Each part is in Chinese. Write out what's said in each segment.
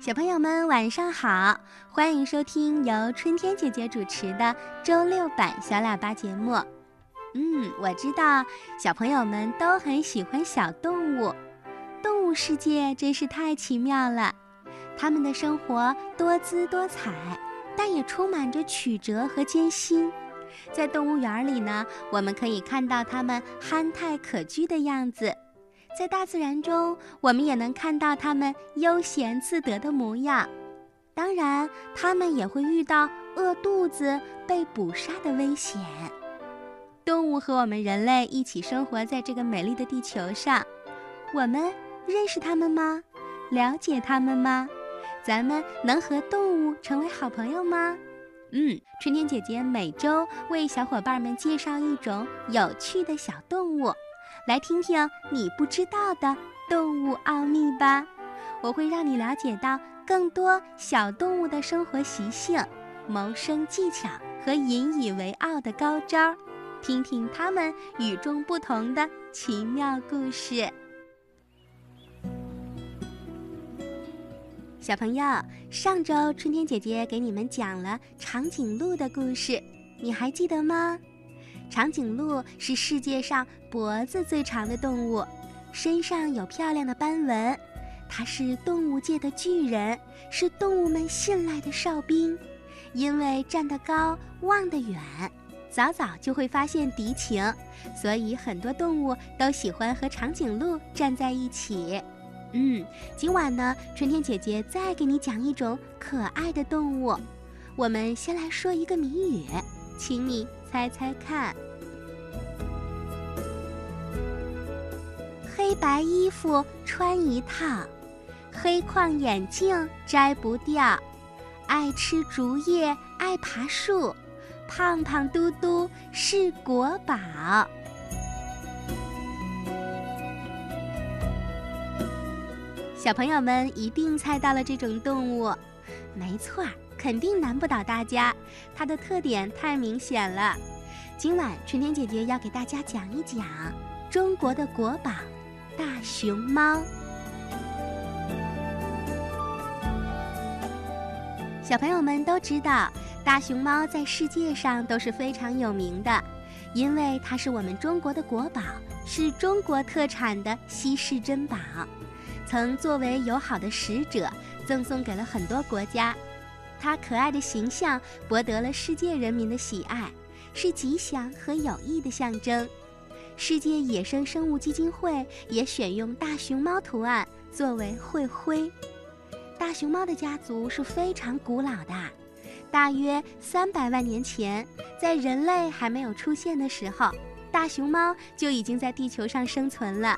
小朋友们晚上好，欢迎收听由春天姐姐主持的周六版小喇叭节目。嗯，我知道小朋友们都很喜欢小动物，动物世界真是太奇妙了。它们的生活多姿多彩，但也充满着曲折和艰辛。在动物园里呢，我们可以看到它们憨态可掬的样子。在大自然中，我们也能看到它们悠闲自得的模样。当然，它们也会遇到饿肚子、被捕杀的危险。动物和我们人类一起生活在这个美丽的地球上，我们认识它们吗？了解它们吗？咱们能和动物成为好朋友吗？嗯，春天姐姐每周为小伙伴们介绍一种有趣的小动物。来听听你不知道的动物奥秘吧！我会让你了解到更多小动物的生活习性、谋生技巧和引以为傲的高招，听听它们与众不同的奇妙故事。小朋友，上周春天姐姐给你们讲了长颈鹿的故事，你还记得吗？长颈鹿是世界上脖子最长的动物，身上有漂亮的斑纹。它是动物界的巨人，是动物们信赖的哨兵。因为站得高、望得远，早早就会发现敌情，所以很多动物都喜欢和长颈鹿站在一起。嗯，今晚呢，春天姐姐再给你讲一种可爱的动物。我们先来说一个谜语，请你。猜猜看，黑白衣服穿一套，黑框眼镜摘不掉，爱吃竹叶爱爬树，胖胖嘟嘟是国宝。小朋友们一定猜到了这种动物，没错儿。肯定难不倒大家，它的特点太明显了。今晚春天姐姐要给大家讲一讲中国的国宝——大熊猫。小朋友们都知道，大熊猫在世界上都是非常有名的，因为它是我们中国的国宝，是中国特产的稀世珍宝，曾作为友好的使者赠送给了很多国家。它可爱的形象博得了世界人民的喜爱，是吉祥和友谊的象征。世界野生生物基金会也选用大熊猫图案作为会徽。大熊猫的家族是非常古老的，大约三百万年前，在人类还没有出现的时候，大熊猫就已经在地球上生存了。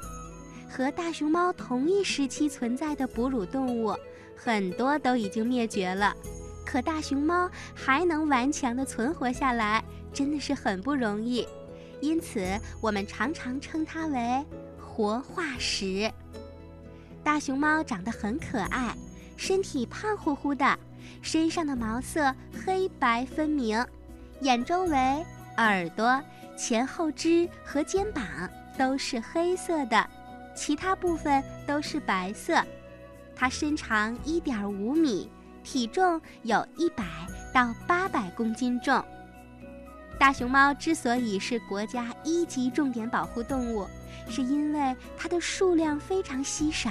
和大熊猫同一时期存在的哺乳动物，很多都已经灭绝了。可大熊猫还能顽强地存活下来，真的是很不容易。因此，我们常常称它为活化石。大熊猫长得很可爱，身体胖乎乎的，身上的毛色黑白分明，眼周围、耳朵、前后肢和肩膀都是黑色的，其他部分都是白色。它身长一点五米。体重有一百到八百公斤重。大熊猫之所以是国家一级重点保护动物，是因为它的数量非常稀少，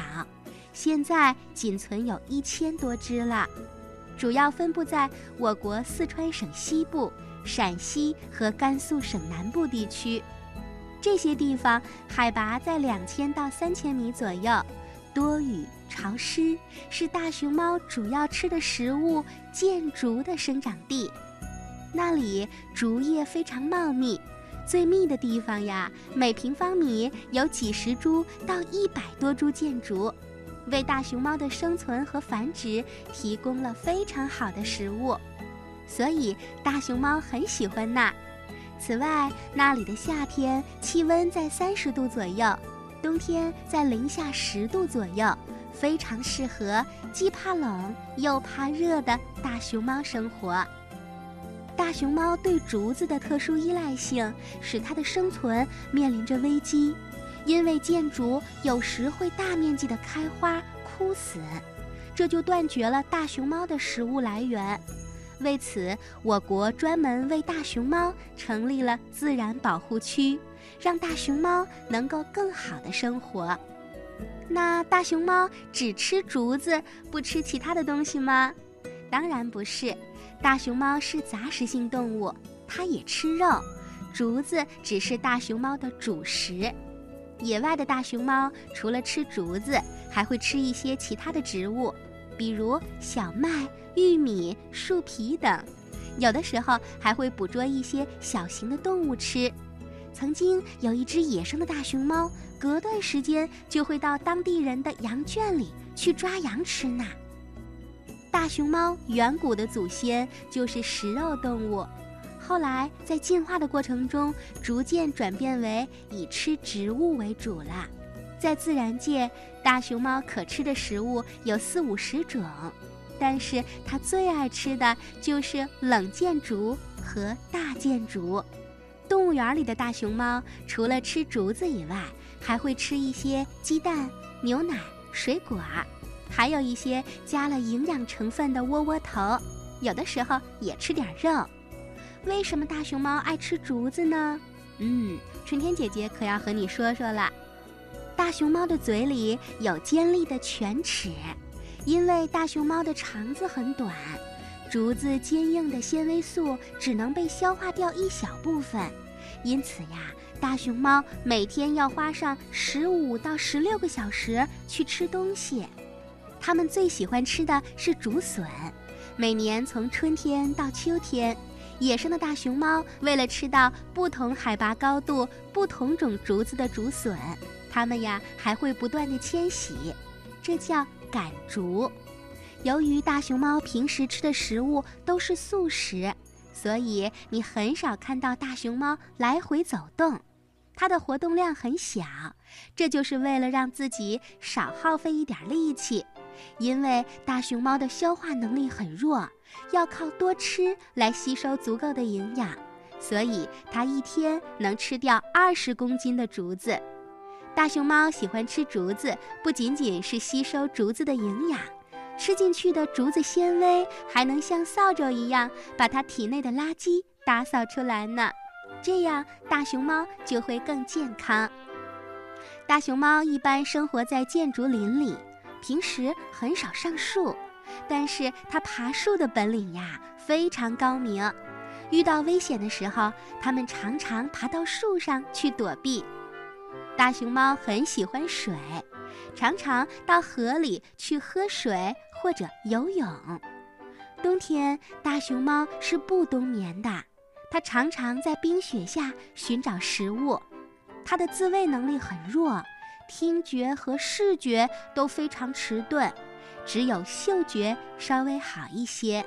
现在仅存有一千多只了，主要分布在我国四川省西部、陕西和甘肃省南部地区。这些地方海拔在两千到三千米左右，多雨。潮湿是大熊猫主要吃的食物箭竹的生长地，那里竹叶非常茂密，最密的地方呀，每平方米有几十株到一百多株箭竹，为大熊猫的生存和繁殖提供了非常好的食物，所以大熊猫很喜欢那。此外，那里的夏天气温在三十度左右，冬天在零下十度左右。非常适合既怕冷又怕热的大熊猫生活。大熊猫对竹子的特殊依赖性，使它的生存面临着危机，因为箭竹有时会大面积的开花枯死，这就断绝了大熊猫的食物来源。为此，我国专门为大熊猫成立了自然保护区，让大熊猫能够更好的生活。那大熊猫只吃竹子，不吃其他的东西吗？当然不是，大熊猫是杂食性动物，它也吃肉，竹子只是大熊猫的主食。野外的大熊猫除了吃竹子，还会吃一些其他的植物，比如小麦、玉米、树皮等，有的时候还会捕捉一些小型的动物吃。曾经有一只野生的大熊猫，隔段时间就会到当地人的羊圈里去抓羊吃呢。大熊猫远古的祖先就是食肉动物，后来在进化的过程中，逐渐转变为以吃植物为主了。在自然界，大熊猫可吃的食物有四五十种，但是它最爱吃的就是冷箭竹和大箭竹。动物园里的大熊猫除了吃竹子以外，还会吃一些鸡蛋、牛奶、水果。还有一些加了营养成分的窝窝头，有的时候也吃点肉。为什么大熊猫爱吃竹子呢？嗯，春天姐姐可要和你说说了。大熊猫的嘴里有尖利的犬齿，因为大熊猫的肠子很短，竹子坚硬的纤维素只能被消化掉一小部分，因此呀，大熊猫每天要花上十五到十六个小时去吃东西。它们最喜欢吃的是竹笋。每年从春天到秋天，野生的大熊猫为了吃到不同海拔高度、不同种竹子的竹笋，它们呀还会不断的迁徙，这叫赶竹。由于大熊猫平时吃的食物都是素食，所以你很少看到大熊猫来回走动，它的活动量很小，这就是为了让自己少耗费一点力气。因为大熊猫的消化能力很弱，要靠多吃来吸收足够的营养，所以它一天能吃掉二十公斤的竹子。大熊猫喜欢吃竹子，不仅仅是吸收竹子的营养，吃进去的竹子纤维还能像扫帚一样把它体内的垃圾打扫出来呢。这样大熊猫就会更健康。大熊猫一般生活在建竹林里。平时很少上树，但是它爬树的本领呀非常高明。遇到危险的时候，它们常常爬到树上去躲避。大熊猫很喜欢水，常常到河里去喝水或者游泳。冬天，大熊猫是不冬眠的，它常常在冰雪下寻找食物。它的自卫能力很弱。听觉和视觉都非常迟钝，只有嗅觉稍微好一些。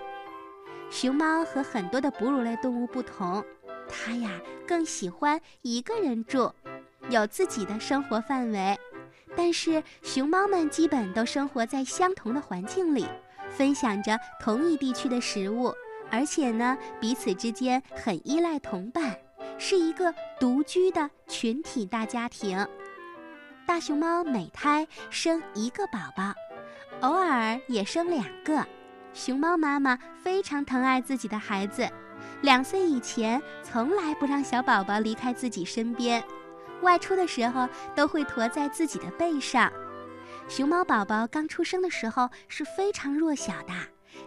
熊猫和很多的哺乳类动物不同，它呀更喜欢一个人住，有自己的生活范围。但是熊猫们基本都生活在相同的环境里，分享着同一地区的食物，而且呢彼此之间很依赖同伴，是一个独居的群体大家庭。大熊猫每胎生一个宝宝，偶尔也生两个。熊猫妈妈非常疼爱自己的孩子，两岁以前从来不让小宝宝离开自己身边，外出的时候都会驮在自己的背上。熊猫宝宝刚出生的时候是非常弱小的，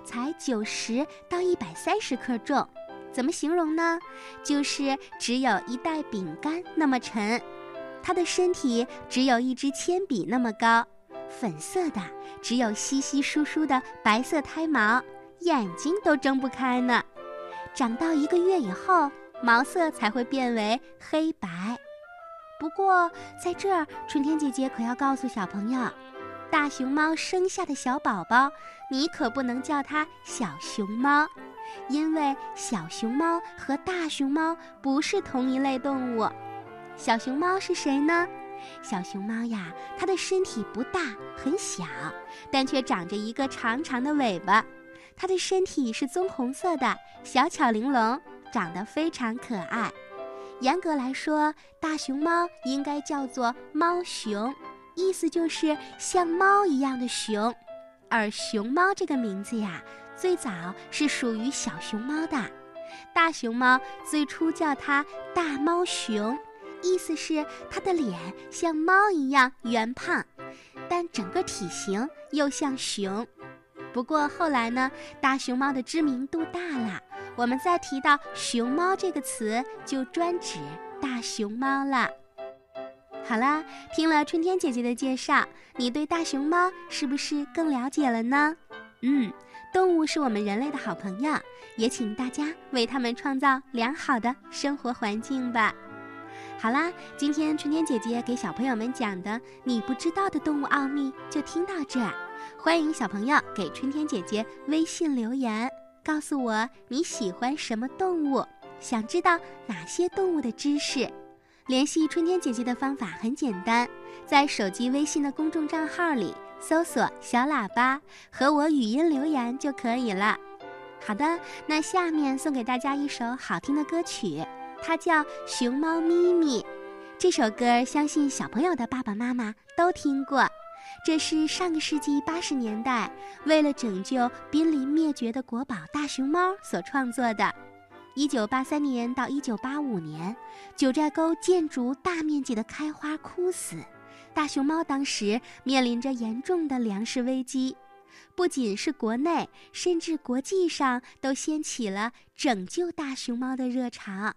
才九十到一百三十克重，怎么形容呢？就是只有一袋饼干那么沉。它的身体只有一支铅笔那么高，粉色的，只有稀稀疏疏的白色胎毛，眼睛都睁不开呢。长到一个月以后，毛色才会变为黑白。不过在这儿，春天姐姐可要告诉小朋友，大熊猫生下的小宝宝，你可不能叫它小熊猫，因为小熊猫和大熊猫不是同一类动物。小熊猫是谁呢？小熊猫呀，它的身体不大，很小，但却长着一个长长的尾巴。它的身体是棕红色的，小巧玲珑，长得非常可爱。严格来说，大熊猫应该叫做猫熊，意思就是像猫一样的熊。而熊猫这个名字呀，最早是属于小熊猫的。大熊猫最初叫它大猫熊，意思是它的脸像猫一样圆胖，但整个体型又像熊。不过后来呢，大熊猫的知名度大了，我们再提到熊猫这个词，就专指大熊猫了。好啦，听了春天姐姐的介绍，你对大熊猫是不是更了解了呢？嗯，动物是我们人类的好朋友，也请大家为它们创造良好的生活环境吧。好啦，今天春天姐姐给小朋友们讲的你不知道的动物奥秘就听到这儿。欢迎小朋友给春天姐姐微信留言，告诉我你喜欢什么动物，想知道哪些动物的知识。联系春天姐姐的方法很简单，在手机微信的公众账号里搜索“小喇叭”和我语音留言就可以了。好的，那下面送给大家一首好听的歌曲。它叫《熊猫咪咪》，这首歌相信小朋友的爸爸妈妈都听过。这是上个世纪八十年代为了拯救濒临灭绝的国宝大熊猫所创作的。一九八三年到一九八五年，九寨沟建筑大面积的开花枯死，大熊猫当时面临着严重的粮食危机。不仅是国内，甚至国际上都掀起了拯救大熊猫的热潮。